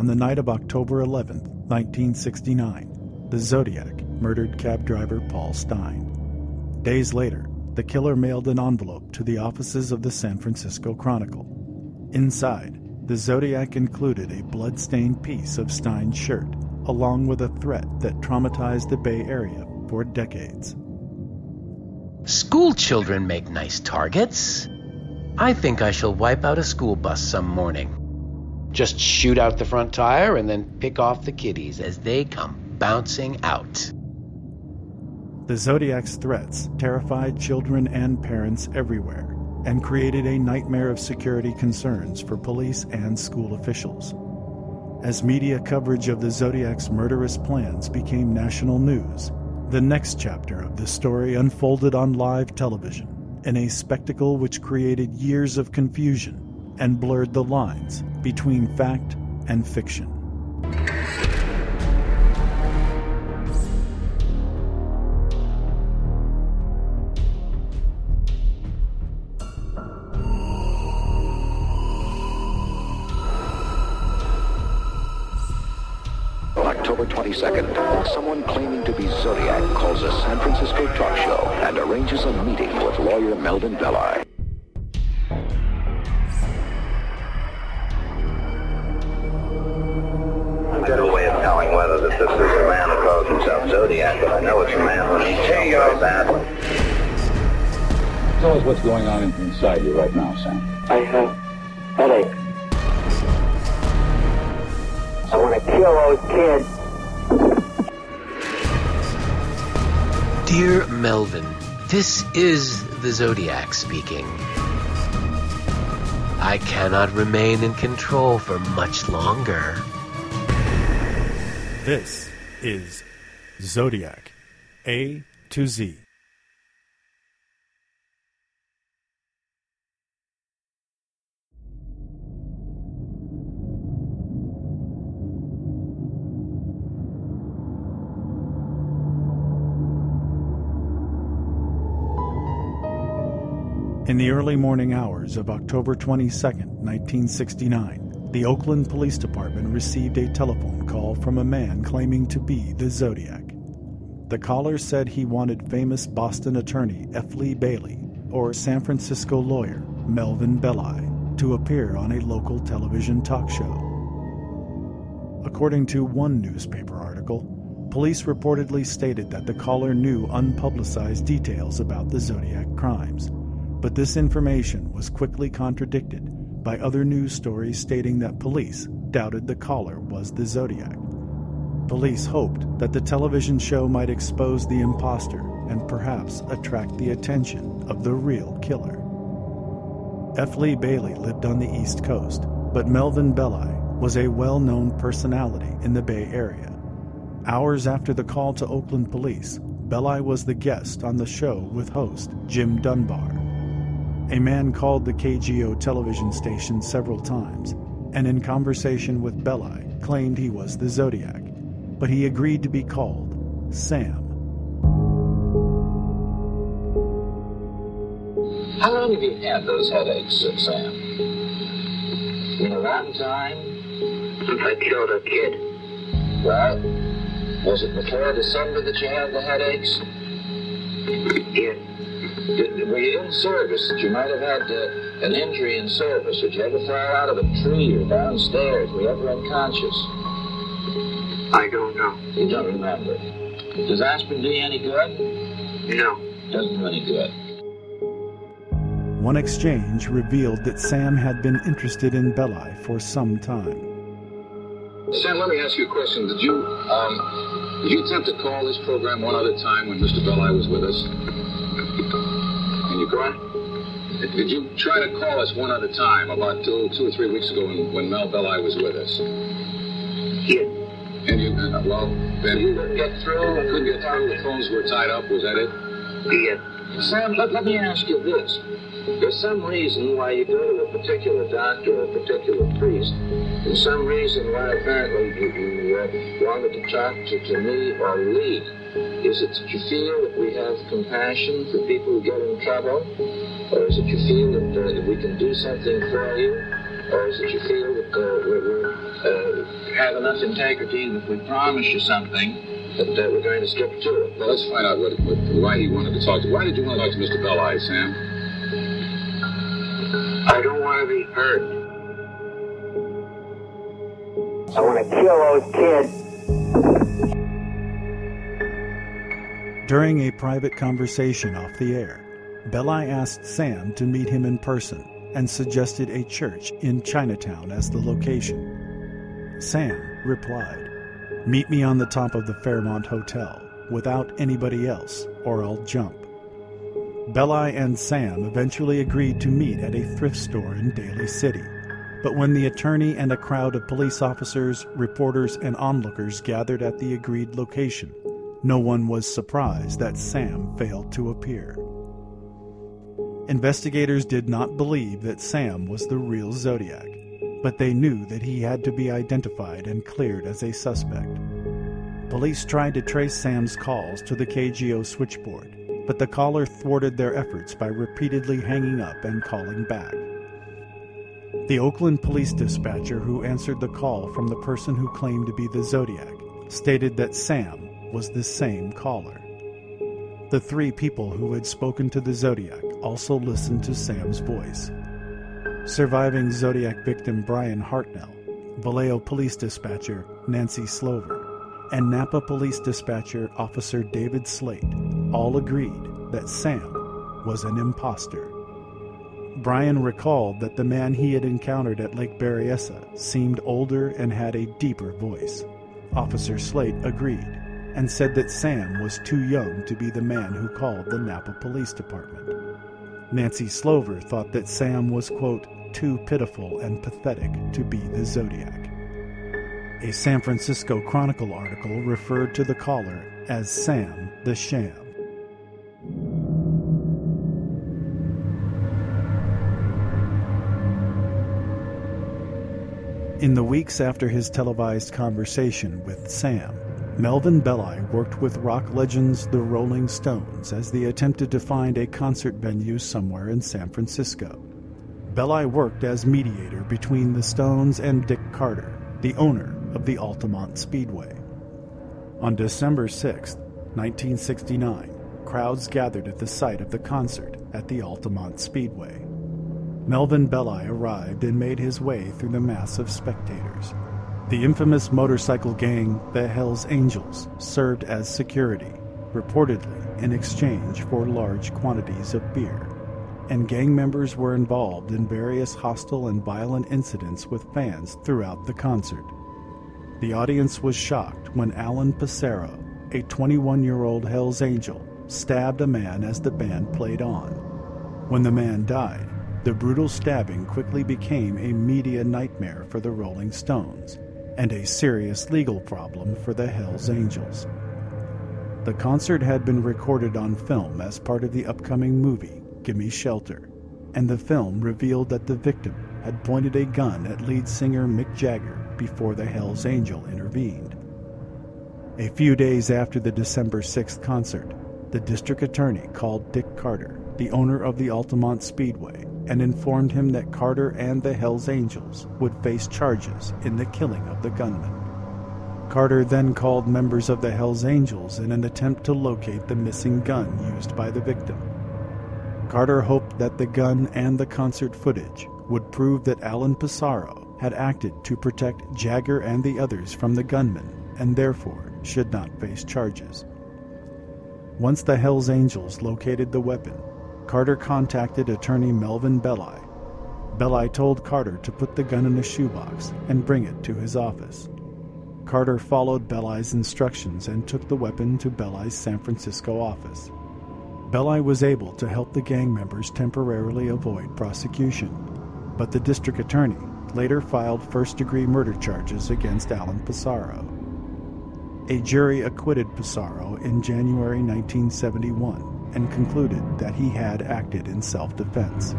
on the night of October 11, 1969, the Zodiac murdered cab driver Paul Stine. Days later, the killer mailed an envelope to the offices of the San Francisco Chronicle. Inside, the Zodiac included a blood-stained piece of Stine's shirt, along with a threat that traumatized the Bay Area for decades. School children make nice targets. I think I shall wipe out a school bus some morning. Just shoot out the front tire and then pick off the kiddies as they come bouncing out. The Zodiac's threats terrified children and parents everywhere and created a nightmare of security concerns for police and school officials. As media coverage of the Zodiac's murderous plans became national news, the next chapter of the story unfolded on live television in a spectacle which created years of confusion and blurred the lines between fact and fiction. October 22nd, someone claiming to be Zodiac calls a San Francisco talk show and arranges a meeting with lawyer Melvin Belli. It's a man who needs help very badly. Tell us what's going on inside you right now, Sam. I have headache. I want to kill those kids. Dear Melvin, this is the Zodiac speaking. I cannot remain in control for much longer. This is Zodiac A to Z. In the early morning hours of October 22, 1969, the Oakland Police Department received a telephone call from a man claiming to be the Zodiac. The caller said he wanted famous Boston attorney F. Lee Bailey or San Francisco lawyer Melvin Belli to appear on a local television talk show. According to one newspaper article, police reportedly stated that the caller knew unpublicized details about the Zodiac crimes but this information was quickly contradicted by other news stories stating that police doubted the caller was the Zodiac. Police hoped that the television show might expose the impostor and perhaps attract the attention of the real killer. F. Lee Bailey lived on the East Coast, but Melvin Belli was a well known personality in the Bay Area. Hours after the call to Oakland police, Belli was the guest on the show with host Jim Dunbar. A man called the KGO television station several times, and in conversation with Belli claimed he was the Zodiac, but he agreed to be called Sam. How long have you had those headaches, Sam? In a long time? Since I killed a kid. Well, was it before December that you had the headaches? Yeah. Did, were you in service that you might have had uh, an injury in service? Did you ever fall out of a tree or downstairs? Were you ever unconscious? I don't. You don't remember. Does aspirin do you any good? No. Doesn't do any good. One exchange revealed that Sam had been interested in Belli for some time. Sam, let me ask you a question. Did you um, did you attempt to call this program one other time when Mr. Belli was with us? Can you go on? Did, did you try to call us one other time about two, two or three weeks ago when, when Mel Belli was with us? Yeah. Well, then you couldn't get through. Couldn't get through. The phones were tied up. Was that it? Yeah. Sam, let, let me ask you this. There's some reason why you go to a particular doctor or a particular priest, and some reason why apparently you, you uh, wanted to talk to, to me or Lee. Is it that you feel that we have compassion for people who get in trouble? Or is it you feel that, uh, that we can do something for you? Or is it you feel that uh, we're, we're uh, have enough integrity that if we promise you something, that, that we're going to stick to it. Well, let's find out what, what, why he wanted to talk to. Why did you want to talk to Mr. Belli, Sam? I don't want to be hurt. I want to kill those kids. During a private conversation off the air, Belli asked Sam to meet him in person and suggested a church in Chinatown as the location. Sam replied, Meet me on the top of the Fairmont Hotel without anybody else, or I'll jump. Belli and Sam eventually agreed to meet at a thrift store in Daly City. But when the attorney and a crowd of police officers, reporters, and onlookers gathered at the agreed location, no one was surprised that Sam failed to appear. Investigators did not believe that Sam was the real Zodiac, but they knew that he had to be identified and cleared as a suspect. Police tried to trace Sam's calls to the KGO switchboard, but the caller thwarted their efforts by repeatedly hanging up and calling back. The Oakland police dispatcher who answered the call from the person who claimed to be the Zodiac stated that Sam was the same caller. The three people who had spoken to the Zodiac also listened to Sam's voice. Surviving Zodiac victim Bryan Hartnell, Vallejo police dispatcher Nancy Slover, and Napa police dispatcher Officer David Slaight all agreed that Sam was an impostor. Bryan recalled that the man he had encountered at Lake Berryessa seemed older and had a deeper voice. Officer Slaight agreed and said that Sam was too young to be the man who called the Napa Police Department. Nancy Slover thought that Sam was, quote, too pitiful and pathetic to be the Zodiac. A San Francisco Chronicle article referred to the caller as Sam the Sham. In the weeks after his televised conversation with Sam, Melvin Belli worked with rock legends the Rolling Stones as they attempted to find a concert venue somewhere in San Francisco. Belli worked as mediator between the Stones and Dick Carter, the owner of the Altamont Speedway. On December 6, 1969, crowds gathered at the site of the concert at the Altamont Speedway. Melvin Belli arrived and made his way through the mass of spectators. The infamous motorcycle gang, the Hells Angels, served as security, reportedly in exchange for large quantities of beer. And gang members were involved in various hostile and violent incidents with fans throughout the concert. The audience was shocked when Alan Passaro, a 21 year old Hells Angel, stabbed a man as the band played on. When the man died, the brutal stabbing quickly became a media nightmare for the Rolling Stones and a serious legal problem for the Hells Angels. The concert had been recorded on film as part of the upcoming movie Gimme Shelter, and the film revealed that the victim had pointed a gun at lead singer Mick Jagger before the Hells Angel intervened. A few days after the December 6th concert, the district attorney called Dick Carter, the owner of the Altamont Speedway, and informed him that Carter and the Hells Angels would face charges in the killing of the gunman. Carter then called members of the Hells Angels in an attempt to locate the missing gun used by the victim. Carter hoped that the gun and the concert footage would prove that Alan Passaro had acted to protect Jagger and the others from the gunman and therefore should not face charges. Once the Hells Angels located the weapon, Carter contacted attorney Melvin Belli. Belli told Carter to put the gun in a shoebox and bring it to his office. Carter followed Belli's instructions and took the weapon to Belli's San Francisco office. Belli was able to help the gang members temporarily avoid prosecution, but the district attorney later filed first degree murder charges against Alan Passaro. A jury acquitted Passaro in January 1971 and concluded that he had acted in self defense.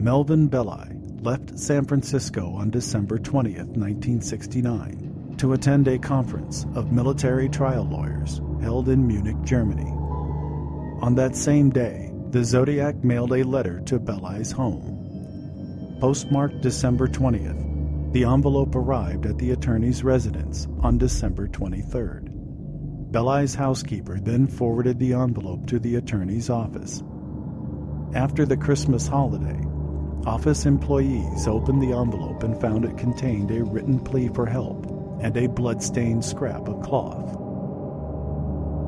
Melvin Belli left San Francisco on December 20, 1969, to attend a conference of military trial lawyers held in Munich, Germany. On that same day, the Zodiac mailed a letter to Belli's home. Postmarked December 20th, the envelope arrived at the attorney's residence on December 23rd. Belli's housekeeper then forwarded the envelope to the attorney's office. After the Christmas holiday, office employees opened the envelope and found it contained a written plea for help and a blood-stained scrap of cloth.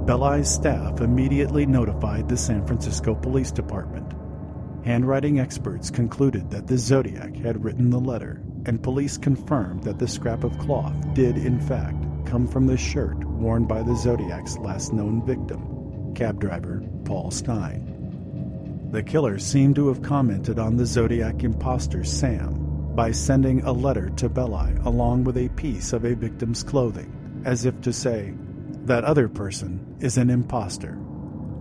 Belli's staff immediately notified the San Francisco Police Department. Handwriting experts concluded that the Zodiac had written the letter, and police confirmed that the scrap of cloth did, in fact, come from the shirt worn by the Zodiac's last known victim, cab driver Paul Stine. The killer seemed to have commented on the Zodiac impostor Sam by sending a letter to Belli along with a piece of a victim's clothing, as if to say, that other person is an impostor.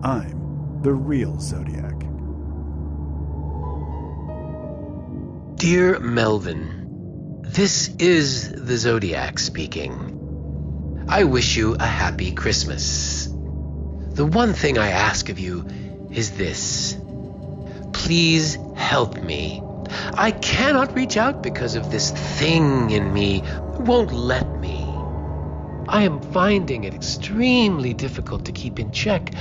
I'm the real Zodiac. Dear Melvin, this is the Zodiac speaking. I wish you a happy Christmas. The one thing I ask of you is this. Please help me. I cannot reach out because of this thing in me. Won't let me. I am finding it extremely difficult to keep in check.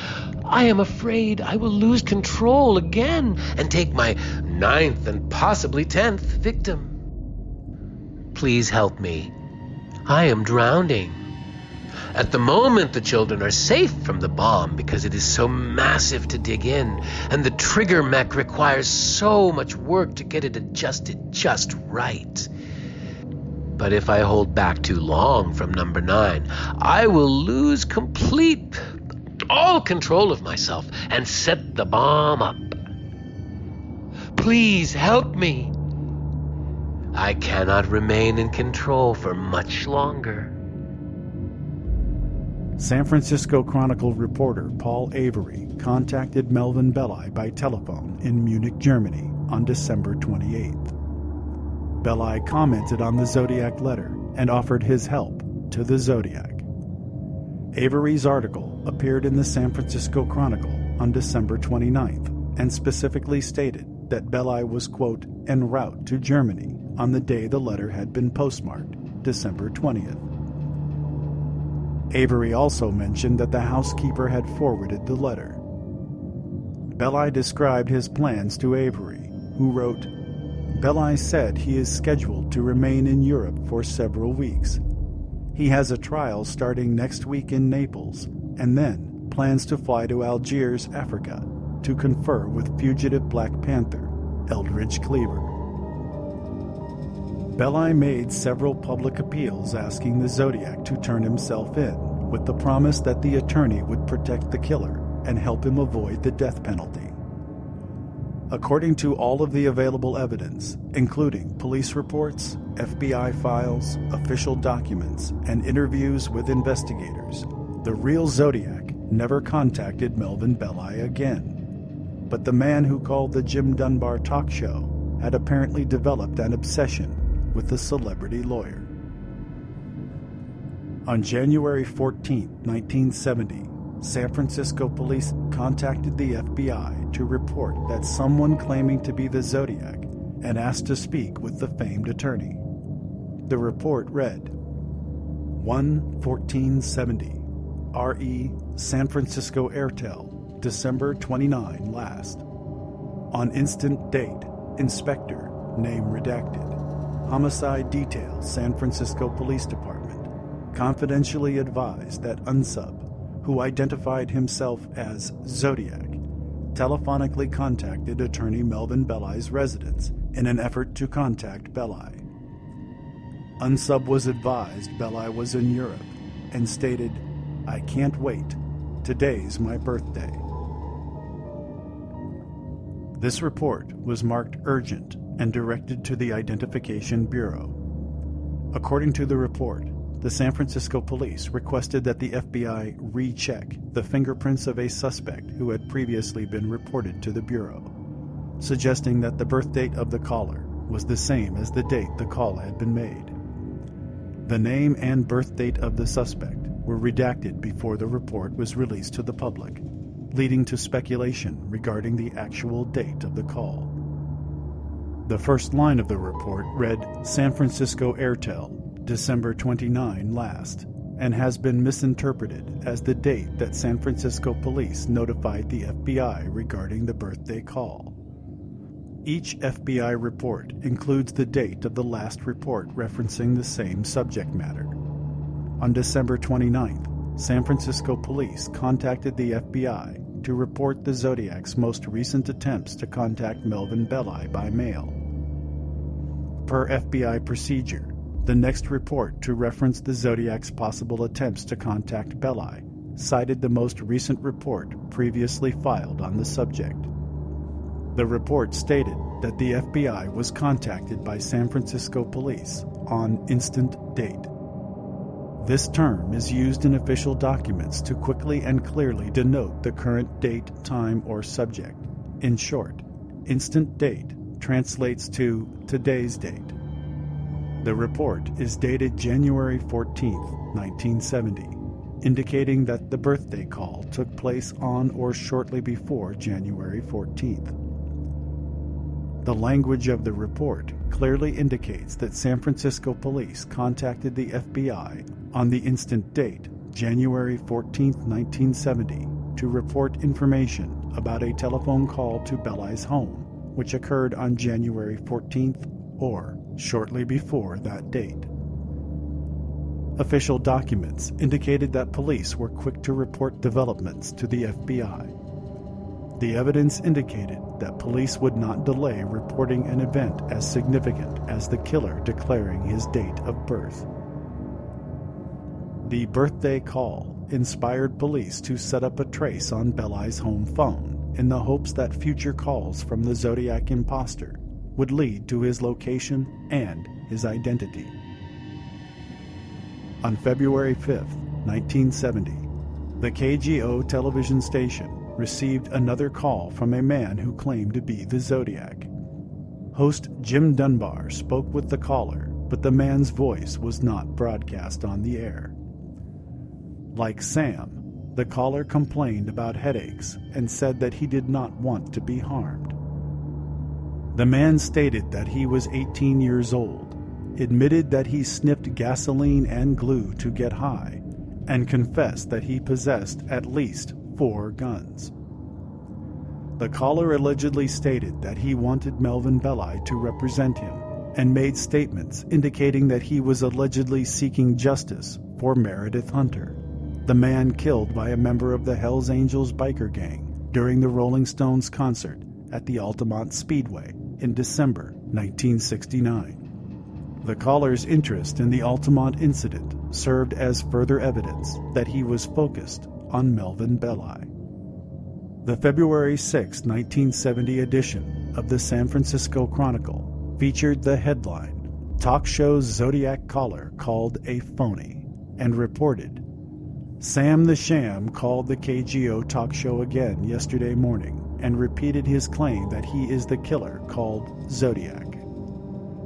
I am afraid I will lose control again and take my ninth and possibly tenth victim. Please help me. I am drowning. At the moment, the children are safe from the bomb because it is so massive to dig in, and the trigger mech requires so much work to get it adjusted just right. But if I hold back too long from number nine, I will lose complete, all control of myself and set the bomb up. Please help me. I cannot remain in control for much longer. San Francisco Chronicle reporter Paul Avery contacted Melvin Belli by telephone in Munich, Germany on December 28th. Belli commented on the Zodiac letter and offered his help to the Zodiac. Avery's article appeared in the San Francisco Chronicle on December 29th and specifically stated that Belli was, quote, en route to Germany on the day the letter had been postmarked, December 20th. Avery also mentioned that the housekeeper had forwarded the letter. Belli described his plans to Avery, who wrote, Belli said he is scheduled to remain in Europe for several weeks. He has a trial starting next week in Naples and then plans to fly to Algiers, Africa, to confer with fugitive Black Panther, Eldridge Cleaver. Belli made several public appeals asking the Zodiac to turn himself in, with the promise that the attorney would protect the killer and help him avoid the death penalty. According to all of the available evidence, including police reports, FBI files, official documents, and interviews with investigators, the real Zodiac never contacted Melvin Belli again. But the man who called the Jim Dunbar talk show had apparently developed an obsession with the celebrity lawyer. On January 14, 1970, San Francisco police contacted the FBI to report that someone claiming to be the Zodiac and asked to speak with the famed attorney. The report read 11470 RE San Francisco Airtel, December 29 last. On instant date, Inspector, name redacted. Homicide Detail, San Francisco Police Department, confidentially advised that Unsub who identified himself as Zodiac, telephonically contacted attorney Melvin Belli's residence in an effort to contact Belli. Unsub was advised Belli was in Europe and stated, I can't wait. Today's my birthday. This report was marked urgent and directed to the Identification Bureau. According to the report, the San Francisco police requested that the FBI recheck the fingerprints of a suspect who had previously been reported to the Bureau, suggesting that the birth date of the caller was the same as the date the call had been made. The name and birth date of the suspect were redacted before the report was released to the public, leading to speculation regarding the actual date of the call. The first line of the report read San Francisco Airtel, December 29 last, and has been misinterpreted as the date that San Francisco police notified the FBI regarding the birthday call. Each FBI report includes the date of the last report referencing the same subject matter. On December 29th, San Francisco police contacted the FBI to report the Zodiac's most recent attempts to contact Melvin Belli by mail. Per FBI procedure, the next report to reference the Zodiac's possible attempts to contact Belli cited the most recent report previously filed on the subject. The report stated that the FBI was contacted by San Francisco police on instant date. This term is used in official documents to quickly and clearly denote the current date, time, or subject. In short, instant date translates to today's date. The report is dated January 14, 1970, indicating that the birthday call took place on or shortly before January 14th. The language of the report clearly indicates that San Francisco police contacted the FBI on the instant date, January 14, 1970, to report information about a telephone call to Belli's home, which occurred on January 14th or shortly before that date. Official documents indicated that police were quick to report developments to the FBI the evidence indicated that police would not delay reporting an event as significant as the killer declaring his date of birth. The birthday call inspired police to set up a trace on Belli's home phone in the hopes that future calls from the Zodiac imposter would lead to his location and his identity. On February 5, 1970, the KGO television station received another call from a man who claimed to be the Zodiac. Host Jim Dunbar spoke with the caller, but the man's voice was not broadcast on the air. Like Sam, the caller complained about headaches and said that he did not want to be harmed. The man stated that he was 18 years old, admitted that he sniffed gasoline and glue to get high, and confessed that he possessed at least four guns. The caller allegedly stated that he wanted Melvin Belli to represent him and made statements indicating that he was allegedly seeking justice for Meredith Hunter, the man killed by a member of the Hells Angels biker gang during the Rolling Stones concert at the Altamont Speedway in December 1969. The caller's interest in the Altamont incident served as further evidence that he was focused on Melvin Belli. The February 6, 1970 edition of the San Francisco Chronicle featured the headline Talk Show's Zodiac Caller Called a Phony and reported Sam the Sham called the KGO talk show again yesterday morning and repeated his claim that he is the killer called Zodiac.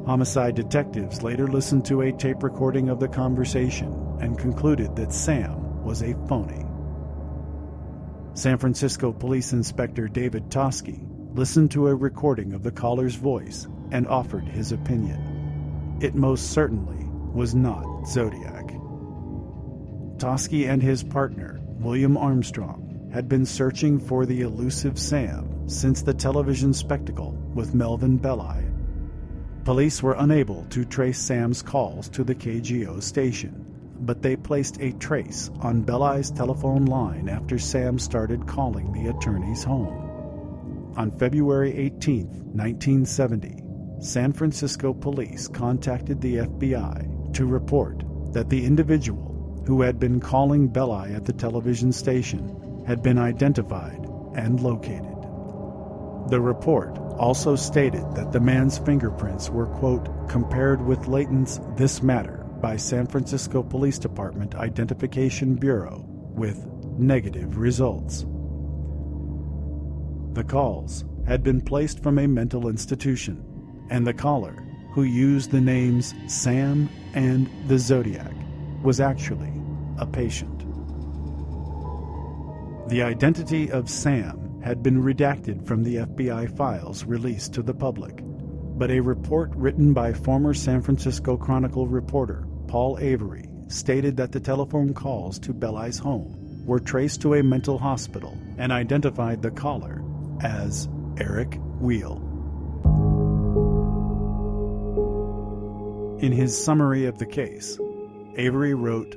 Homicide detectives later listened to a tape recording of the conversation and concluded that Sam was a phony. San Francisco Police Inspector David Toschi listened to a recording of the caller's voice and offered his opinion. It most certainly was not Zodiac. Toschi and his partner, William Armstrong, had been searching for the elusive Sam since the television spectacle with Melvin Belli. Police were unable to trace Sam's calls to the KGO station but they placed a trace on Belli's telephone line after Sam started calling the attorney's home. On February 18, 1970, San Francisco police contacted the FBI to report that the individual who had been calling Belli at the television station had been identified and located. The report also stated that the man's fingerprints were, quote, compared with latents This Matter by San Francisco Police Department Identification Bureau with negative results. The calls had been placed from a mental institution, and the caller, who used the names Sam and the Zodiac, was actually a patient. The identity of Sam had been redacted from the FBI files released to the public, but a report written by former San Francisco Chronicle reporter Paul Avery stated that the telephone calls to Belli's home were traced to a mental hospital and identified the caller as Eric Wheel. In his summary of the case, Avery wrote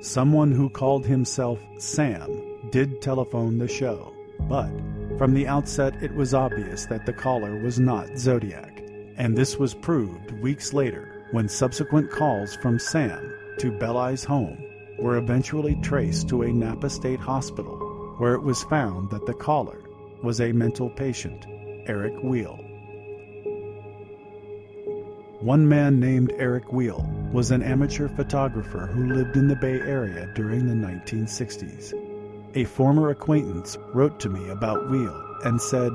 Someone who called himself Sam did telephone the show, but from the outset it was obvious that the caller was not Zodiac, and this was proved weeks later when subsequent calls from Sam to Belli's home were eventually traced to a Napa State Hospital, where it was found that the caller was a mental patient, Eric Weal. One man named Eric Wheel was an amateur photographer who lived in the Bay Area during the 1960s. A former acquaintance wrote to me about Wheel and said,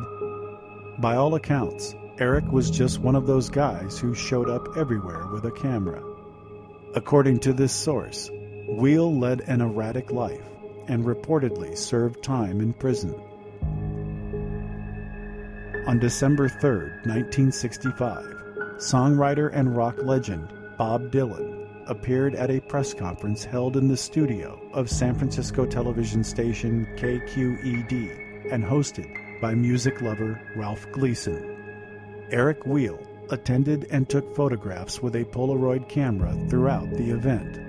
By all accounts, Eric was just one of those guys who showed up everywhere with a camera. According to this source, Wheel led an erratic life and reportedly served time in prison. On December 3, 1965, songwriter and rock legend Bob Dylan appeared at a press conference held in the studio of San Francisco television station KQED and hosted by music lover Ralph Gleason. Eric Weal attended and took photographs with a Polaroid camera throughout the event.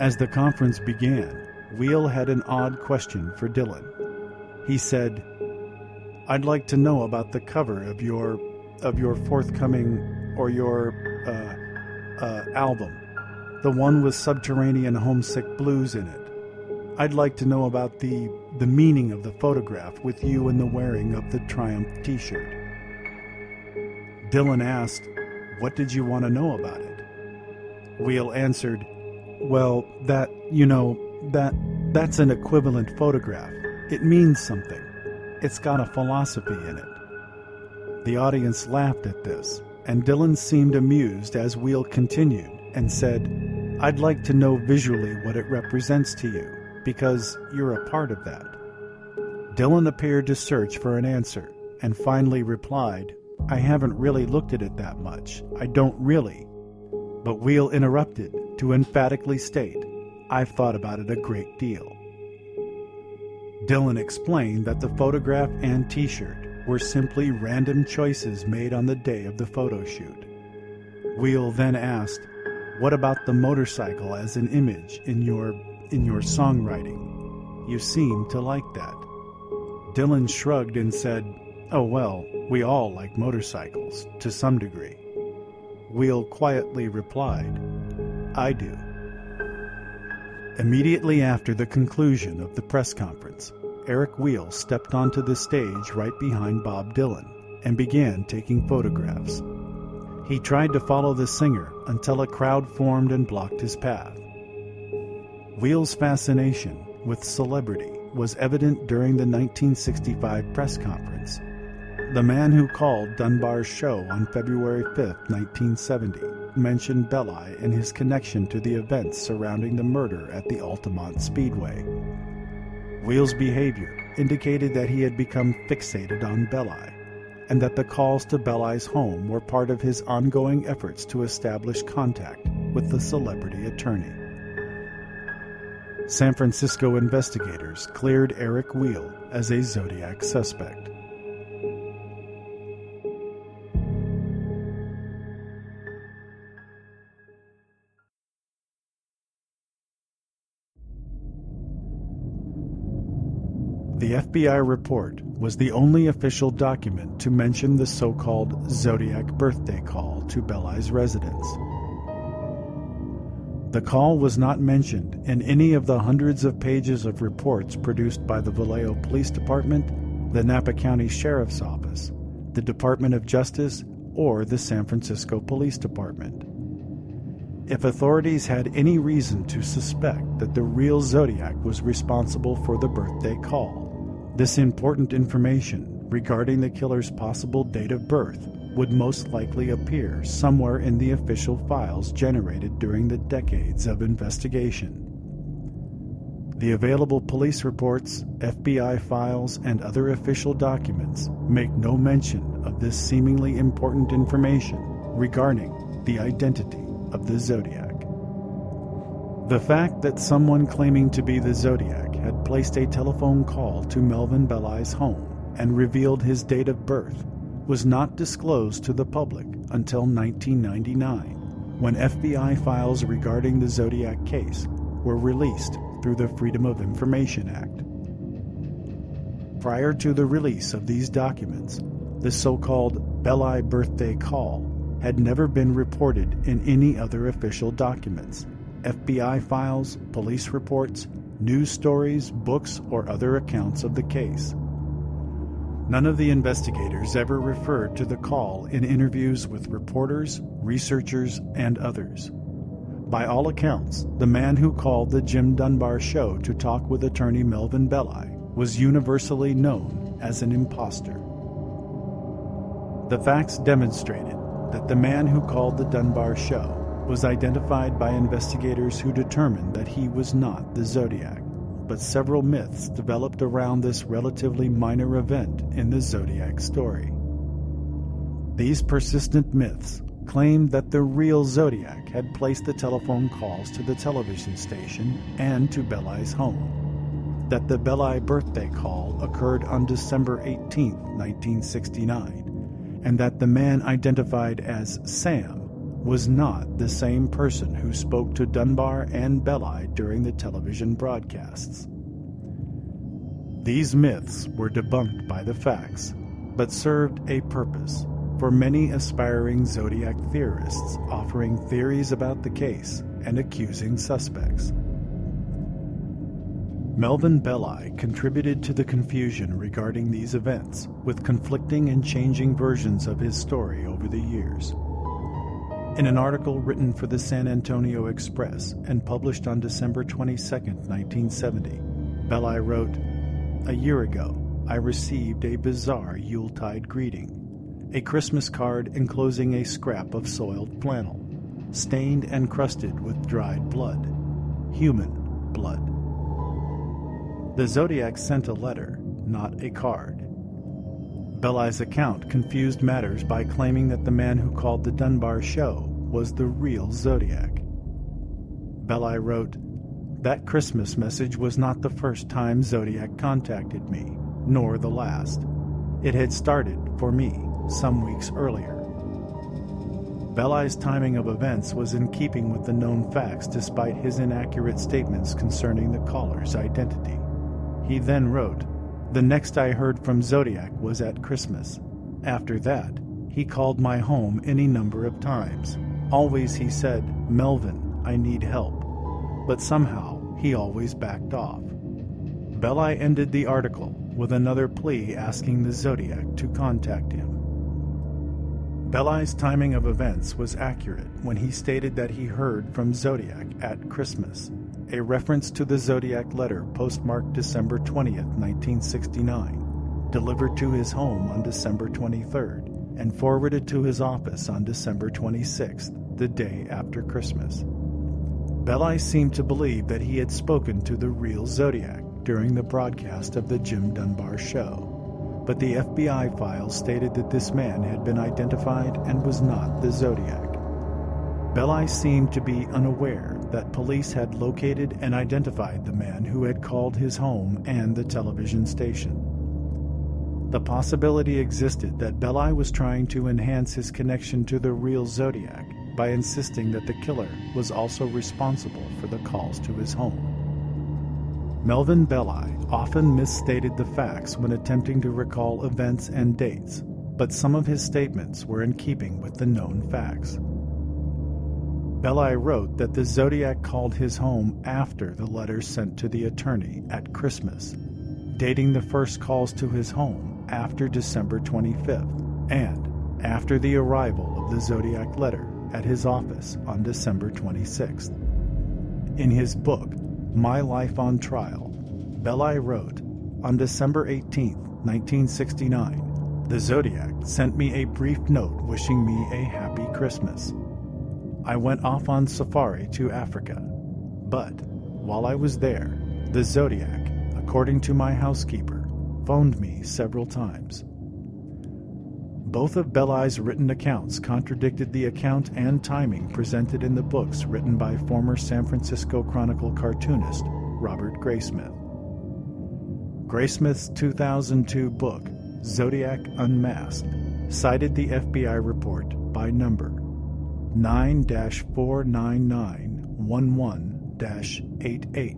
As the conference began, Weal had an odd question for Dylan. He said, I'd like to know about the cover of your of your forthcoming or your uh, uh, album, the one with subterranean homesick blues in it. I'd like to know about the the meaning of the photograph with you in the wearing of the Triumph T-shirt. Dylan asked, "What did you want to know about it?" Weal answered, "Well, that you know that that's an equivalent photograph. It means something. It's got a philosophy in it." The audience laughed at this, and Dylan seemed amused as Weal continued and said, I'd like to know visually what it represents to you, because you're a part of that. Dylan appeared to search for an answer, and finally replied, I haven't really looked at it that much. I don't really. But Weal interrupted to emphatically state, I've thought about it a great deal. Dylan explained that the photograph and t shirt were simply random choices made on the day of the photo shoot. Weal then asked, "What about the motorcycle as an image in your in your songwriting? You seem to like that." Dylan shrugged and said, "Oh well, we all like motorcycles to some degree." Weal quietly replied, "I do." Immediately after the conclusion of the press conference, Eric Weal stepped onto the stage right behind Bob Dylan and began taking photographs. He tried to follow the singer until a crowd formed and blocked his path. Weal's fascination with celebrity was evident during the 1965 press conference. The man who called Dunbar's show on February 5, 1970, mentioned Belli and his connection to the events surrounding the murder at the Altamont Speedway. Weal's behavior indicated that he had become fixated on Belli, and that the calls to Belli's home were part of his ongoing efforts to establish contact with the celebrity attorney. San Francisco investigators cleared Eric Weal as a Zodiac suspect. The FBI report was the only official document to mention the so called Zodiac birthday call to Belli's residence. The call was not mentioned in any of the hundreds of pages of reports produced by the Vallejo Police Department, the Napa County Sheriff's Office, the Department of Justice, or the San Francisco Police Department. If authorities had any reason to suspect that the real Zodiac was responsible for the birthday call, this important information regarding the killer's possible date of birth would most likely appear somewhere in the official files generated during the decades of investigation. The available police reports, FBI files, and other official documents make no mention of this seemingly important information regarding the identity of the Zodiac. The fact that someone claiming to be the Zodiac had placed a telephone call to Melvin Belli's home and revealed his date of birth was not disclosed to the public until 1999, when FBI files regarding the Zodiac case were released through the Freedom of Information Act. Prior to the release of these documents, the so called Belli birthday call had never been reported in any other official documents FBI files, police reports, news stories, books, or other accounts of the case. None of the investigators ever referred to the call in interviews with reporters, researchers, and others. By all accounts, the man who called the Jim Dunbar show to talk with attorney Melvin Belli was universally known as an impostor. The facts demonstrated that the man who called the Dunbar show was identified by investigators who determined that he was not the Zodiac, but several myths developed around this relatively minor event in the Zodiac story. These persistent myths claimed that the real Zodiac had placed the telephone calls to the television station and to Belli's home, that the Belli birthday call occurred on December 18, 1969, and that the man identified as Sam was not the same person who spoke to Dunbar and Belli during the television broadcasts. These myths were debunked by the facts, but served a purpose for many aspiring Zodiac theorists offering theories about the case and accusing suspects. Melvin Belli contributed to the confusion regarding these events with conflicting and changing versions of his story over the years. In an article written for the San Antonio Express and published on December 22, 1970, Belli wrote, A year ago, I received a bizarre Yuletide greeting, a Christmas card enclosing a scrap of soiled flannel, stained and crusted with dried blood, human blood. The Zodiac sent a letter, not a card. Belli's account confused matters by claiming that the man who called the Dunbar show was the real Zodiac. Belli wrote, That Christmas message was not the first time Zodiac contacted me, nor the last. It had started, for me, some weeks earlier. Belli's timing of events was in keeping with the known facts despite his inaccurate statements concerning the caller's identity. He then wrote, the next I heard from Zodiac was at Christmas. After that, he called my home any number of times. Always he said, Melvin, I need help. But somehow he always backed off. Belli ended the article with another plea asking the Zodiac to contact him. Belli's timing of events was accurate when he stated that he heard from Zodiac at Christmas a reference to the Zodiac letter postmarked December 20th, 1969, delivered to his home on December 23rd, and forwarded to his office on December 26th, the day after Christmas. Belli seemed to believe that he had spoken to the real Zodiac during the broadcast of the Jim Dunbar show, but the FBI files stated that this man had been identified and was not the Zodiac. Belli seemed to be unaware that police had located and identified the man who had called his home and the television station. The possibility existed that Belli was trying to enhance his connection to the real Zodiac by insisting that the killer was also responsible for the calls to his home. Melvin Belli often misstated the facts when attempting to recall events and dates, but some of his statements were in keeping with the known facts. Belli wrote that the Zodiac called his home after the letter sent to the attorney at Christmas, dating the first calls to his home after December 25th and after the arrival of the Zodiac letter at his office on December 26th. In his book, My Life on Trial, Belli wrote, On December 18, 1969, the Zodiac sent me a brief note wishing me a happy Christmas. I went off on safari to Africa, but while I was there, The Zodiac, according to my housekeeper, phoned me several times. Both of Belli's written accounts contradicted the account and timing presented in the books written by former San Francisco Chronicle cartoonist Robert Graysmith. Graysmith's 2002 book, Zodiac Unmasked, cited the FBI report by number 9 49911 88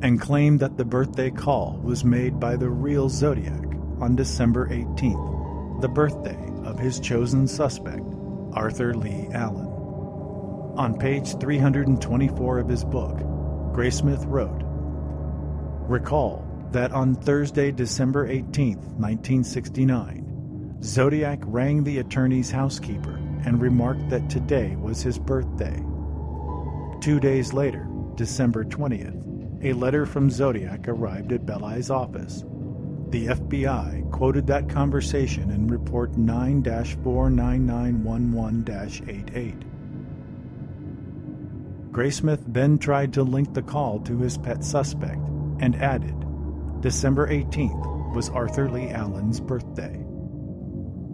and claimed that the birthday call was made by the real Zodiac on December 18th, the birthday of his chosen suspect, Arthur Lee Allen. On page 324 of his book, Graysmith wrote, Recall that on Thursday, December 18, 1969, Zodiac rang the attorney's housekeeper and remarked that today was his birthday. Two days later, December 20th, a letter from Zodiac arrived at Belli's office. The FBI quoted that conversation in Report 9 49911 88. Graysmith then tried to link the call to his pet suspect and added December 18th was Arthur Lee Allen's birthday.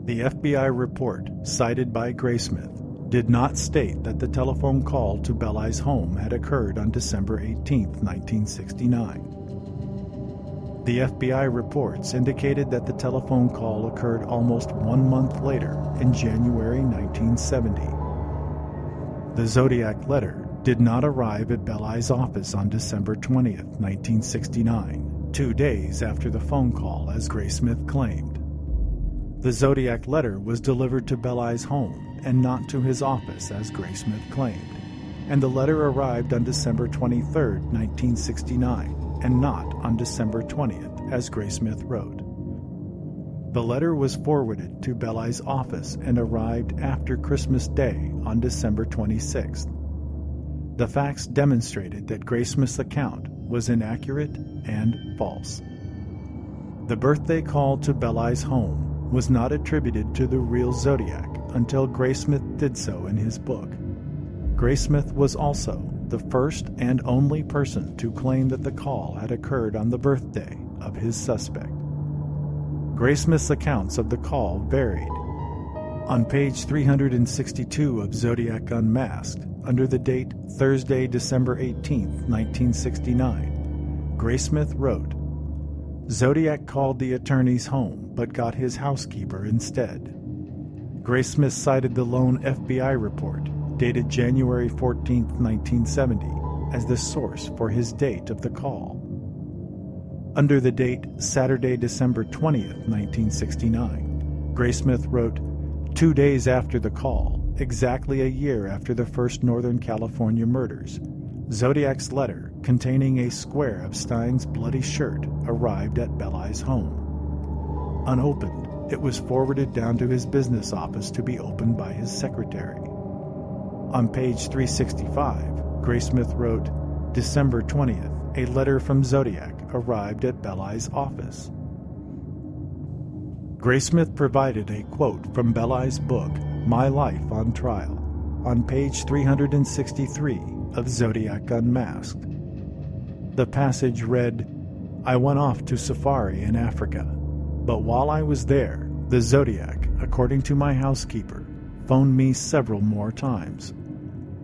The FBI report, cited by Graysmith, did not state that the telephone call to Belli's home had occurred on December 18, 1969. The FBI reports indicated that the telephone call occurred almost one month later, in January 1970. The Zodiac letter did not arrive at Belli's office on December 20, 1969, two days after the phone call, as Graysmith claimed. The Zodiac letter was delivered to Belli's home and not to his office, as Graysmith claimed, and the letter arrived on December 23, 1969, and not on December 20th, as Graysmith wrote. The letter was forwarded to Belli's office and arrived after Christmas Day on December 26th. The facts demonstrated that Graysmith's account was inaccurate and false. The birthday call to Belli's home was not attributed to the real Zodiac until Graysmith did so in his book. Graysmith was also the first and only person to claim that the call had occurred on the birthday of his suspect. Graysmith's accounts of the call varied. On page 362 of Zodiac Unmasked, under the date Thursday, December 18, 1969, Graysmith wrote, Zodiac called the attorney's home but got his housekeeper instead. Graysmith cited the lone FBI report, dated January 14, 1970, as the source for his date of the call. Under the date Saturday, December 20th, 1969, Graysmith wrote, Two days after the call, exactly a year after the first Northern California murders, Zodiac's letter, containing a square of Stine's bloody shirt, arrived at Belli's home. Unopened, it was forwarded down to his business office to be opened by his secretary. On page 365, Graysmith wrote, December 20th, a letter from Zodiac arrived at Belli's office. Graysmith provided a quote from Belli's book, My Life on Trial, on page 363 of Zodiac Unmasked. The passage read, I went off to safari in Africa, but while I was there, the Zodiac, according to my housekeeper, phoned me several more times.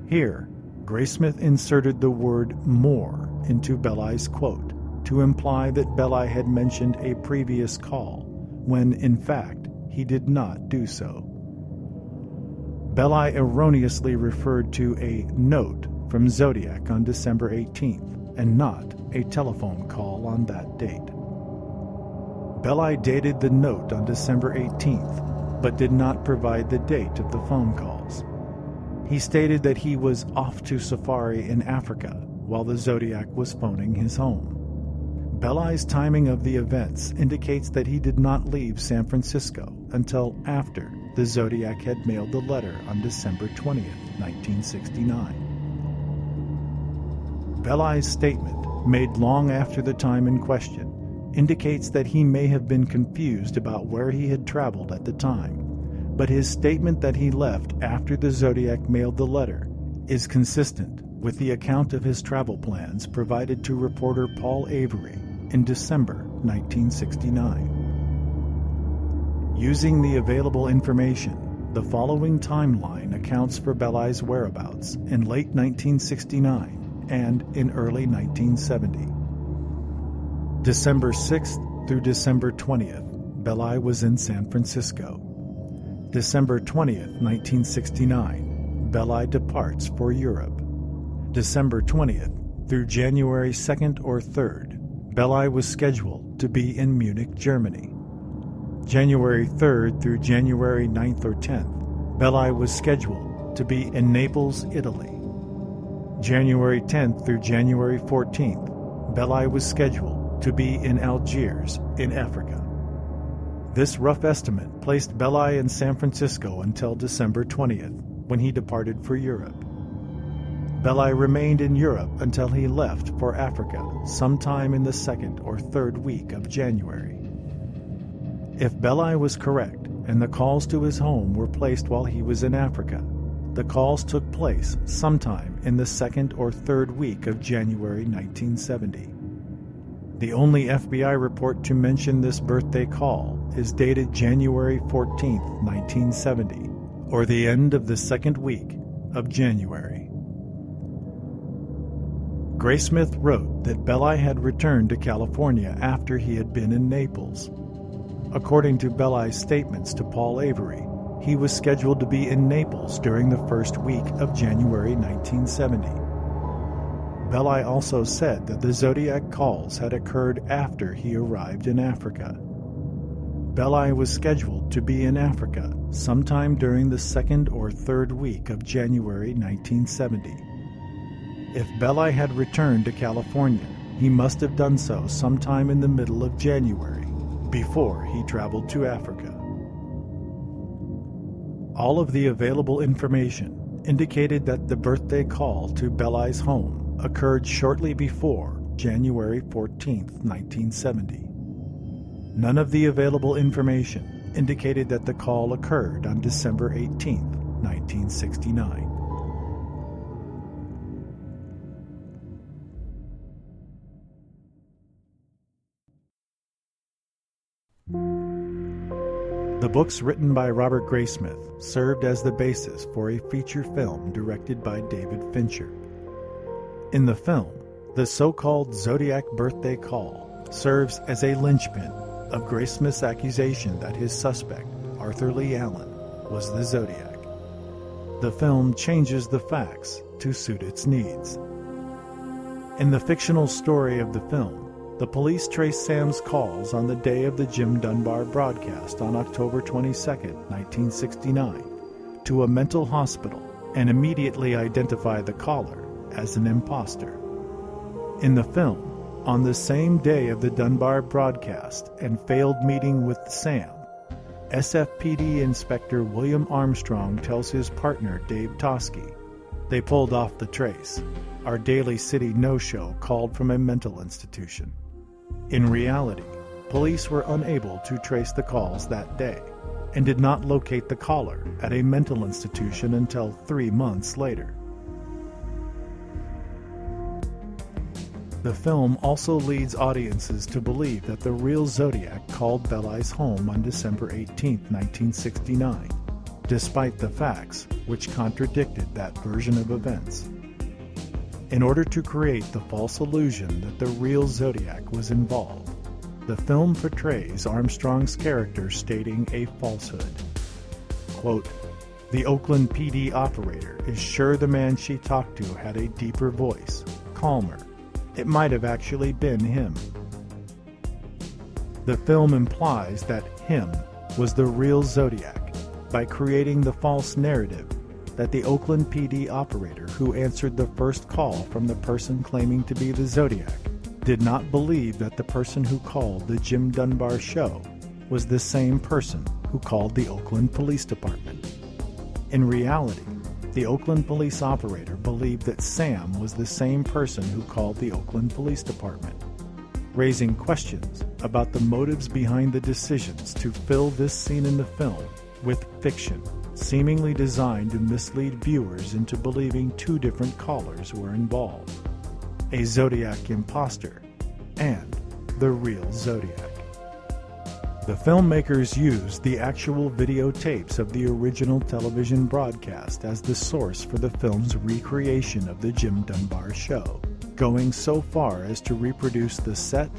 Here, Graysmith inserted the word more into Belli's quote to imply that Belli had mentioned a previous call, when in fact he did not do so. Belli erroneously referred to a note from Zodiac on December 18th and not a telephone call on that date. Belli dated the note on December 18th, but did not provide the date of the phone calls. He stated that he was off to safari in Africa while the Zodiac was phoning his home. Belli's timing of the events indicates that he did not leave San Francisco until after the Zodiac had mailed the letter on December 20th, 1969. Belli's statement, made long after the time in question, indicates that he may have been confused about where he had traveled at the time, but his statement that he left after the Zodiac mailed the letter is consistent with the account of his travel plans provided to reporter Paul Avery in December 1969. Using the available information, the following timeline accounts for Belli's whereabouts in late 1969 and in early 1970. December 6th through December 20th, Belli was in San Francisco. December 20th, 1969, Belli departs for Europe. December 20th through January 2nd or 3rd, Belli was scheduled to be in Munich, Germany. January 3rd through January 9th or 10th, Belli was scheduled to be in Naples, Italy. January 10th through January 14th, Belli was scheduled to be in Algiers, in Africa. This rough estimate placed Belli in San Francisco until December 20th, when he departed for Europe. Belli remained in Europe until he left for Africa sometime in the second or third week of January. If Belli was correct and the calls to his home were placed while he was in Africa, the calls took place sometime in the second or third week of January 1970. The only FBI report to mention this birthday call is dated January 14, 1970, or the end of the second week of January. Graysmith wrote that Belli had returned to California after he had been in Naples. According to Belli's statements to Paul Avery, he was scheduled to be in Naples during the first week of January 1970. Belli also said that the Zodiac calls had occurred after he arrived in Africa. Belli was scheduled to be in Africa sometime during the second or third week of January 1970. If Belli had returned to California, he must have done so sometime in the middle of January, before he traveled to Africa. All of the available information indicated that the birthday call to Belli's home occurred shortly before January 14, 1970. None of the available information indicated that the call occurred on December 18, 1969. The books written by Robert Graysmith served as the basis for a feature film directed by David Fincher. In the film, the so called Zodiac birthday call serves as a linchpin of Graysmith's accusation that his suspect, Arthur Lee Allen, was the Zodiac. The film changes the facts to suit its needs. In the fictional story of the film, the police trace Sam's calls on the day of the Jim Dunbar broadcast on October 22, 1969, to a mental hospital and immediately identify the caller as an impostor. In the film, on the same day of the Dunbar broadcast and failed meeting with Sam, SFPD Inspector William Armstrong tells his partner Dave Toschi they pulled off the trace. Our Daly City no show called from a mental institution. In reality, police were unable to trace the calls that day and did not locate the caller at a mental institution until three months later. The film also leads audiences to believe that the real Zodiac called Belai's home on December 18, 1969, despite the facts which contradicted that version of events in order to create the false illusion that the real Zodiac was involved. The film portrays Armstrong's character stating a falsehood. Quote, the Oakland PD operator is sure the man she talked to had a deeper voice, calmer. It might have actually been him. The film implies that him was the real Zodiac by creating the false narrative that the Oakland PD operator who answered the first call from the person claiming to be the Zodiac did not believe that the person who called the Jim Dunbar show was the same person who called the Oakland Police Department. In reality, the Oakland police operator believed that Sam was the same person who called the Oakland Police Department, raising questions about the motives behind the decisions to fill this scene in the film with fiction seemingly designed to mislead viewers into believing two different callers were involved a Zodiac imposter and the real Zodiac. The filmmakers used the actual videotapes of the original television broadcast as the source for the film's recreation of the Jim Dunbar show, going so far as to reproduce the set,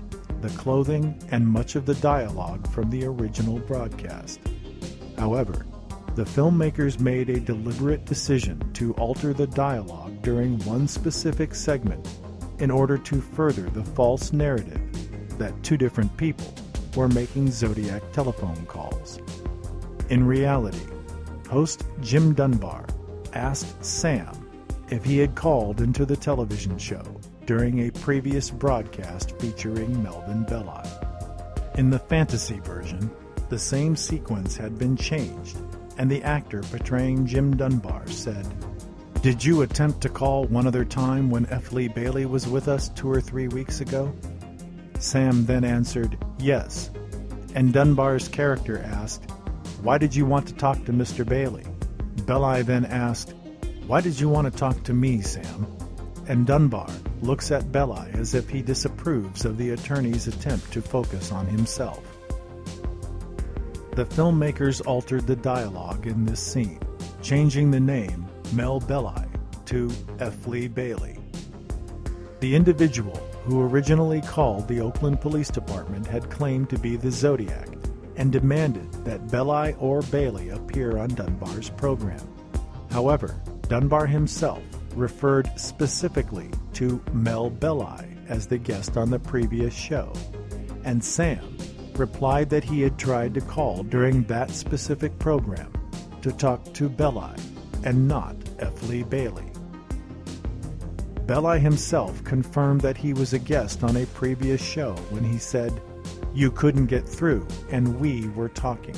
the clothing, and much of the dialogue from the original broadcast. However, the filmmakers made a deliberate decision to alter the dialogue during one specific segment in order to further the false narrative that two different people were making Zodiac telephone calls. In reality, host Jim Dunbar asked Sam if he had called into the television show during a previous broadcast featuring Melvin Belli. In the fantasy version, the same sequence had been changed, and the actor portraying Jim Dunbar said, Did you attempt to call one other time when F. Lee Bailey was with us two or three weeks ago? Sam then answered, Yes. And Dunbar's character asked, Why did you want to talk to Mr. Bailey? Belli then asked, Why did you want to talk to me, Sam? And Dunbar looks at Belli as if he disapproves of the attorney's attempt to focus on himself. The filmmakers altered the dialogue in this scene, changing the name Mel Belli to F. Lee Bailey. The individual who originally called the Oakland Police Department had claimed to be the Zodiac and demanded that Belli or Bailey appear on Dunbar's program. However, Dunbar himself referred specifically to Mel Belli as the guest on the previous show, and Sam replied that he had tried to call during that specific program to talk to Belli and not F. Lee Bailey. Belli himself confirmed that he was a guest on a previous show when he said, You couldn't get through, and we were talking.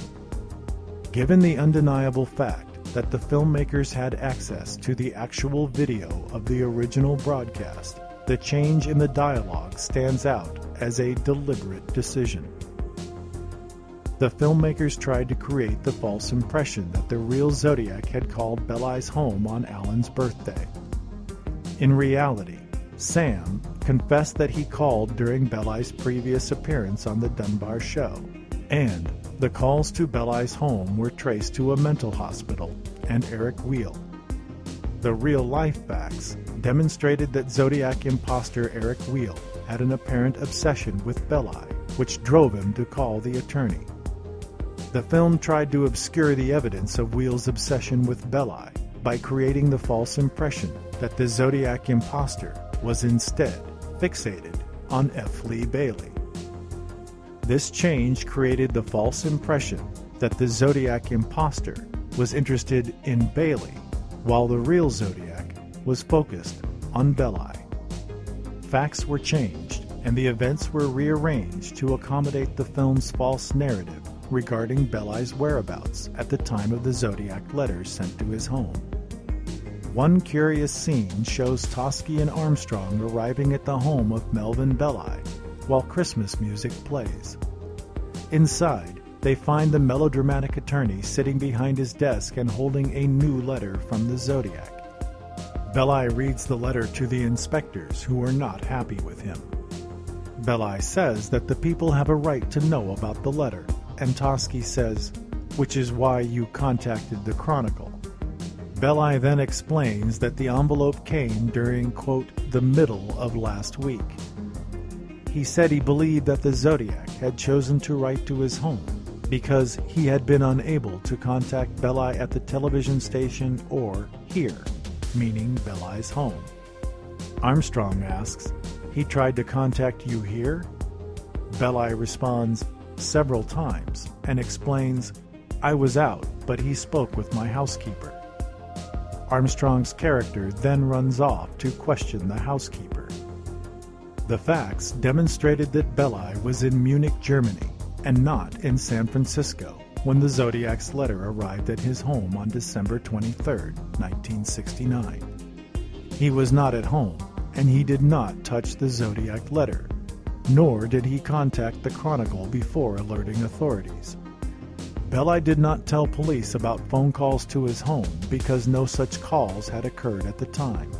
Given the undeniable fact that the filmmakers had access to the actual video of the original broadcast, the change in the dialogue stands out as a deliberate decision. The filmmakers tried to create the false impression that the real Zodiac had called Belli's home on Alan's birthday. In reality, Sam confessed that he called during Belli's previous appearance on the Dunbar show, and the calls to Belli's home were traced to a mental hospital and Eric Weil. The real life facts demonstrated that Zodiac imposter Eric Weil had an apparent obsession with Belli, which drove him to call the attorney. The film tried to obscure the evidence of Weil's obsession with Belli by creating the false impression that the Zodiac imposter was instead fixated on F. Lee Bailey. This change created the false impression that the Zodiac imposter was interested in Bailey, while the real Zodiac was focused on Belli. Facts were changed, and the events were rearranged to accommodate the film's false narrative regarding Belli's whereabouts at the time of the Zodiac letters sent to his home. One curious scene shows Toschi and Armstrong arriving at the home of Melvin Belli while Christmas music plays. Inside, they find the melodramatic attorney sitting behind his desk and holding a new letter from the Zodiac. Belli reads the letter to the inspectors, who are not happy with him. Belli says that the people have a right to know about the letter, and Toschi says, which is why you contacted the Chronicle. Belli then explains that the envelope came during, quote, the middle of last week. He said he believed that the Zodiac had chosen to write to his home because he had been unable to contact Belli at the television station or here, meaning Belli's home. Armstrong asks, He tried to contact you here? Belli responds, several times, and explains, I was out, but he spoke with my housekeeper. Armstrong's character then runs off to question the housekeeper. The facts demonstrated that Belli was in Munich, Germany, and not in San Francisco when the Zodiac's letter arrived at his home on December 23, 1969. He was not at home, and he did not touch the Zodiac letter, nor did he contact the Chronicle before alerting authorities. Belli did not tell police about phone calls to his home because no such calls had occurred at the time.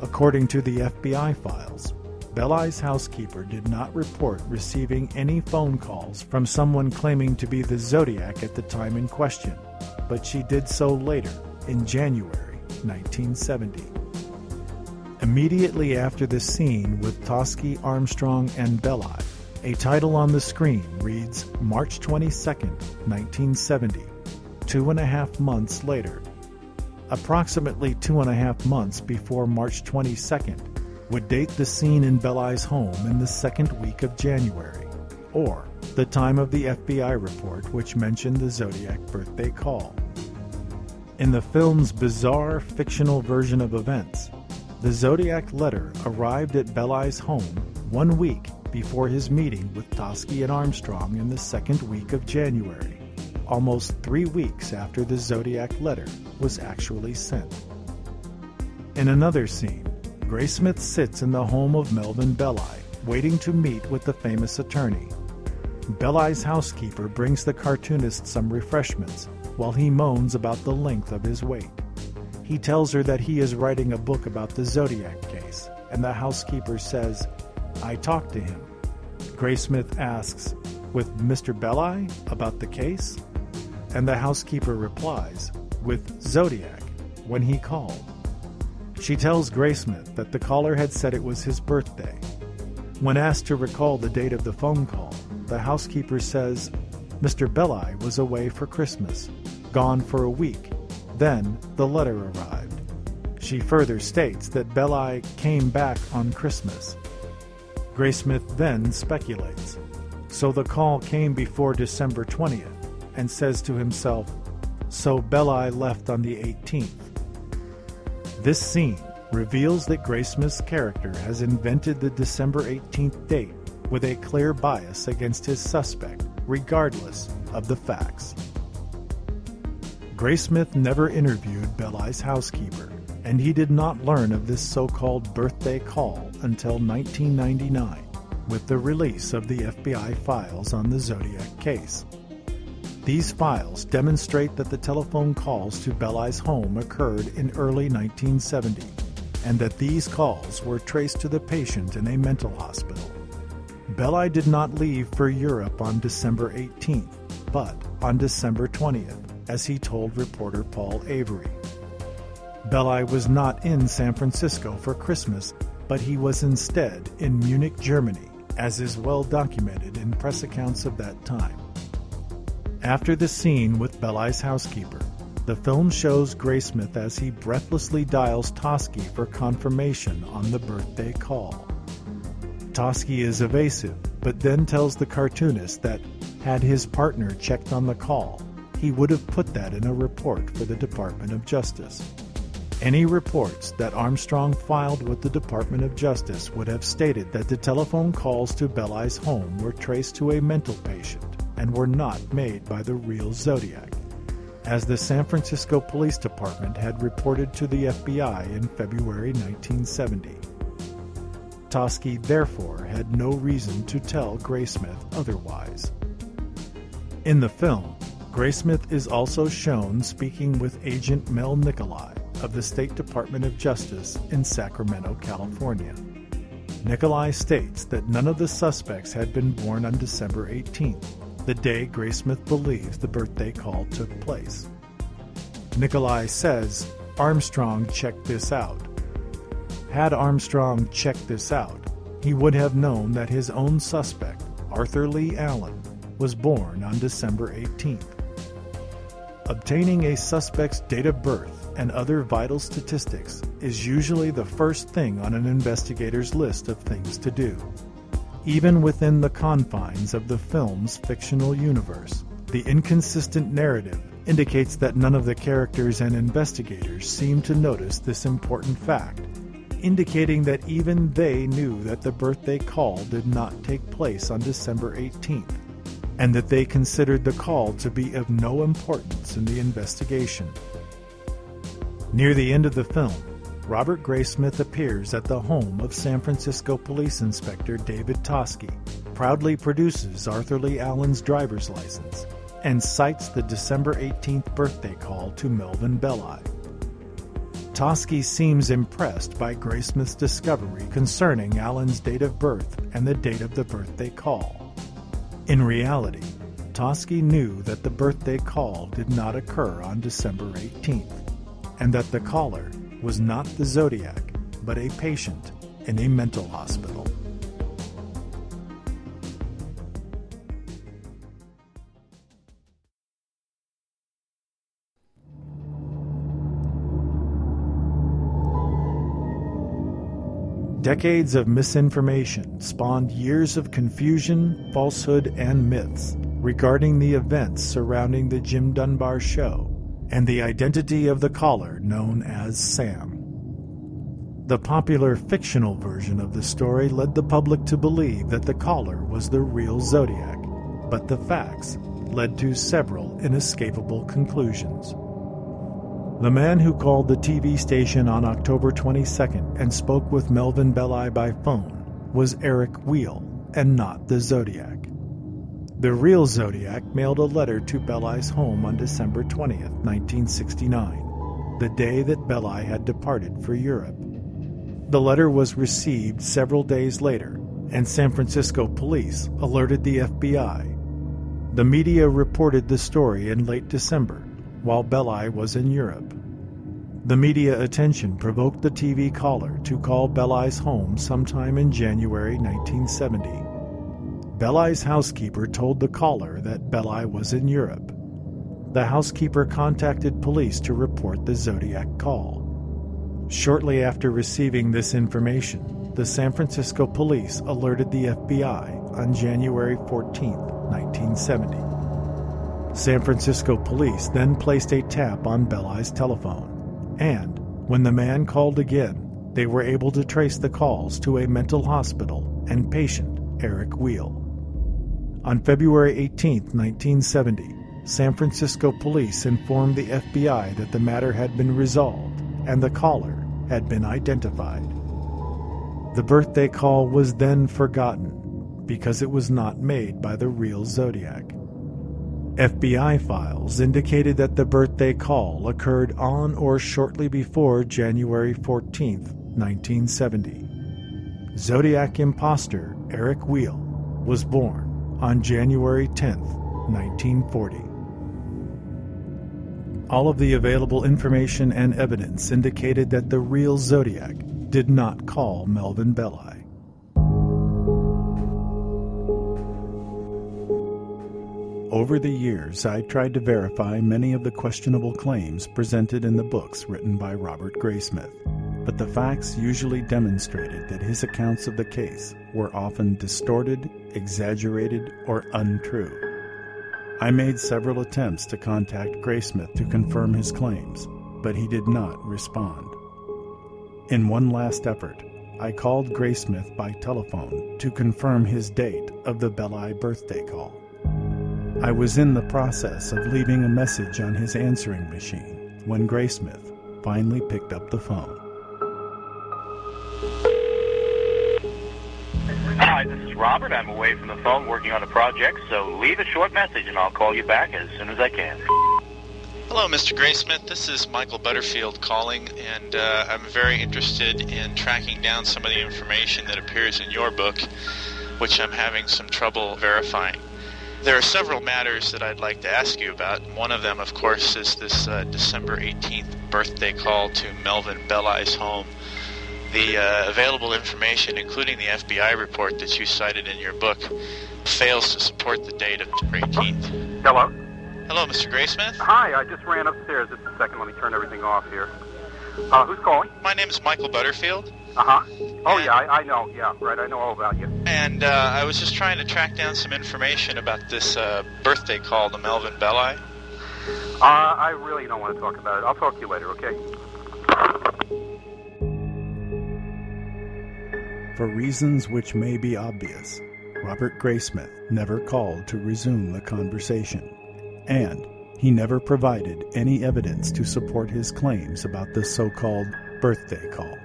According to the FBI files, Belli's housekeeper did not report receiving any phone calls from someone claiming to be the Zodiac at the time in question, but she did so later, in January 1970. Immediately after the scene with Toschi, Armstrong, and Belli, a title on the screen reads March 22, 1970, two and a half months later. Approximately two and a half months before March 22nd would date the scene in Belli's home in the second week of January, or the time of the FBI report which mentioned the Zodiac birthday call. In the film's bizarre fictional version of events, the Zodiac letter arrived at Belli's home one week before his meeting with Toschi and Armstrong in the second week of January, almost three weeks after the Zodiac letter was actually sent. In another scene, Graysmith sits in the home of Melvin Belli, waiting to meet with the famous attorney. Belli's housekeeper brings the cartoonist some refreshments while he moans about the length of his wait. He tells her that he is writing a book about the Zodiac case, and the housekeeper says, I talked to him. Graysmith asks, With Mr. Belli about the case? And the housekeeper replies, With Zodiac, when he called. She tells Graysmith that the caller had said it was his birthday. When asked to recall the date of the phone call, the housekeeper says, Mr. Belli was away for Christmas, gone for a week. Then the letter arrived. She further states that Belli came back on Christmas Graysmith then speculates. So the call came before December 20th, and says to himself, So Belli left on the 18th. This scene reveals that Graysmith's character has invented the December 18th date with a clear bias against his suspect, regardless of the facts. Graysmith never interviewed Belli's housekeeper, and he did not learn of this so called birthday call until 1999 with the release of the FBI files on the Zodiac case. These files demonstrate that the telephone calls to Belli's home occurred in early 1970 and that these calls were traced to the patient in a mental hospital. Belli did not leave for Europe on December 18th, but on December 20th, as he told reporter Paul Avery. Belli was not in San Francisco for Christmas, but he was instead in Munich, Germany, as is well documented in press accounts of that time. After the scene with Belli's housekeeper, the film shows Graysmith as he breathlessly dials Toschi for confirmation on the birthday call. Toschi is evasive, but then tells the cartoonist that had his partner checked on the call, he would have put that in a report for the Department of Justice. Any reports that Armstrong filed with the Department of Justice would have stated that the telephone calls to Belli's home were traced to a mental patient and were not made by the real Zodiac, as the San Francisco Police Department had reported to the FBI in February 1970. Toschi therefore had no reason to tell Graysmith otherwise. In the film, Graysmith is also shown speaking with Agent Mel Nicolai, of the State Department of Justice in Sacramento, California. Nicolai states that none of the suspects had been born on December 18th, the day Graysmith believes the birthday call took place. Nicolai says Armstrong checked this out. Had Armstrong checked this out, he would have known that his own suspect, Arthur Lee Allen, was born on December 18th. Obtaining a suspect's date of birth and other vital statistics is usually the first thing on an investigator's list of things to do. Even within the confines of the film's fictional universe, the inconsistent narrative indicates that none of the characters and investigators seem to notice this important fact, indicating that even they knew that the birthday call did not take place on December 18th, and that they considered the call to be of no importance in the investigation. Near the end of the film, Robert Graysmith appears at the home of San Francisco Police Inspector David Toschi, proudly produces Arthur Lee Allen's driver's license, and cites the December 18th birthday call to Melvin Belli. Toschi seems impressed by Graysmith's discovery concerning Allen's date of birth and the date of the birthday call. In reality, Toschi knew that the birthday call did not occur on December 18th, and that the caller was not the Zodiac, but a patient in a mental hospital. Decades of misinformation spawned years of confusion, falsehood, and myths regarding the events surrounding the Jim Dunbar show and the identity of the caller known as Sam. The popular fictional version of the story led the public to believe that the caller was the real Zodiac, but the facts led to several inescapable conclusions. The man who called the TV station on October 22nd and spoke with Melvin Belli by phone was Eric Weil and not the Zodiac. The real Zodiac mailed a letter to Belli's home on December 20th, 1969, the day that Belli had departed for Europe. The letter was received several days later, and San Francisco police alerted the FBI. The media reported the story in late December, while Belli was in Europe. The media attention provoked the TV caller to call Belli's home sometime in January 1970. Belli's housekeeper told the caller that Belli was in Europe. The housekeeper contacted police to report the Zodiac call. Shortly after receiving this information, the San Francisco police alerted the FBI on January 14, 1970. San Francisco police then placed a tap on Belli's telephone, and when the man called again, they were able to trace the calls to a mental hospital and patient Eric Weil. On February 18, 1970, San Francisco police informed the FBI that the matter had been resolved and the caller had been identified. The birthday call was then forgotten because it was not made by the real Zodiac. FBI files indicated that the birthday call occurred on or shortly before January 14, 1970. Zodiac imposter Eric Weil was born on January 10, 1940. All of the available information and evidence indicated that the real Zodiac did not call Melvin Belli. Over the years, I tried to verify many of the questionable claims presented in the books written by Robert Graysmith, but the facts usually demonstrated that his accounts of the case were often distorted, exaggerated, or untrue. I made several attempts to contact Graysmith to confirm his claims, but he did not respond. In one last effort, I called Graysmith by telephone to confirm his date of the Belli birthday call. I was in the process of leaving a message on his answering machine when Graysmith finally picked up the phone. Hi, this is Robert. I'm away from the phone working on a project, so leave a short message and I'll call you back as soon as I can. Hello, Mr. Graysmith. This is Michael Butterfield calling, and uh, I'm very interested in tracking down some of the information that appears in your book, which I'm having some trouble verifying. There are several matters that I'd like to ask you about. One of them, of course, is this uh, December 18th birthday call to Melvin Belli's home. The uh, available information, including the FBI report that you cited in your book, fails to support the date of December 18th. Hello? Hello, Mr. Graysmith. Hi, I just ran upstairs. Just a second, let me turn everything off here. Uh, who's calling? My name is Michael Butterfield. Uh huh. Oh, yeah, I, I know. Yeah, right, I know all about you. And uh, I was just trying to track down some information about this uh, birthday call to Melvin Belli. Uh, I really don't want to talk about it. I'll talk to you later, okay? For reasons which may be obvious, Robert Graysmith never called to resume the conversation, and he never provided any evidence to support his claims about the so called birthday call.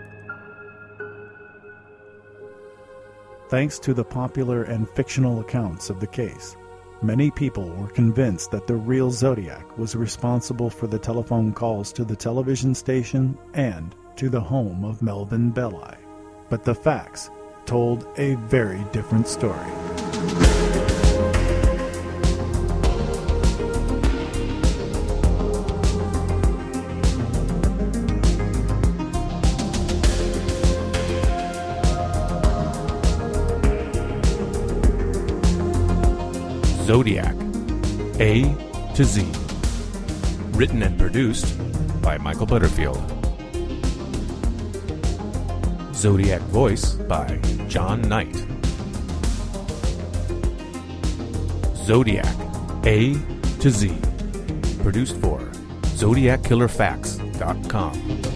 Thanks to the popular and fictional accounts of the case, Many people were convinced that the real Zodiac was responsible for the telephone calls to the television station and to the home of Melvin Belli. But the facts told a very different story. Zodiac A to Z. Written and produced by Michael Butterfield. Zodiac voice by John Knight. Zodiac A to Z. Produced for ZodiacKillerFacts.com.